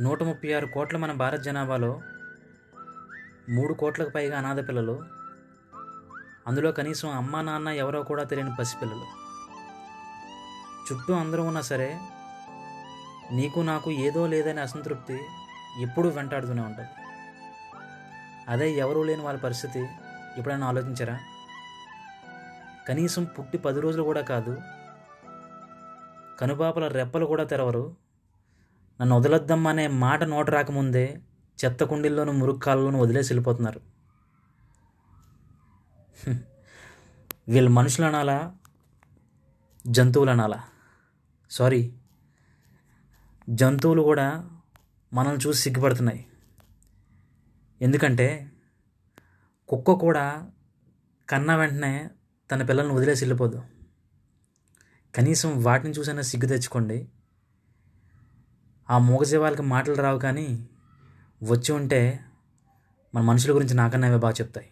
నూట ముప్పై ఆరు కోట్ల మన భారత జనాభాలో మూడు కోట్లకు పైగా అనాథ పిల్లలు అందులో కనీసం అమ్మా నాన్న ఎవరో కూడా తెలియని పసిపిల్లలు. చుట్టూ అందరూ ఉన్నా సరే నీకు నాకు ఏదో లేదనే అసంతృప్తి ఎప్పుడూ వెంటాడుతూనే ఉంటుంది. అదే ఎవరూ లేని వాళ్ళ పరిస్థితి ఎప్పుడైనా ఆలోచించరా? కనీసం పుట్టి పది రోజులు కూడా కాదు కనుపాపల రెప్పలు కూడా తెరవరు. నన్ను వదలొద్దమ్మా అనే మాట నోట రాకముందే చెత్త కుండీల్లోనూ మురుక్కాల్లోనూ వదిలేసి వెళ్ళిపోతున్నారు. వీళ్ళు మనుషులు అనాలా జంతువులు అనాలా సారీ జంతువులు కూడా మనల్ని చూసి సిగ్గుపడుతున్నాయి. ఎందుకంటే కుక్క కూడా కన్న వెంటనే తన పిల్లల్ని వదిలేసి వెళ్ళిపోదు. కనీసం వాటిని చూసైనా సిగ్గు తెచ్చుకోండి. ఆ మూగజీవాలకి మాటలు రావు కానీ వచ్చి ఉంటే మన మనుషుల గురించి నాకన్నా అవే బాగా చెప్తాయి.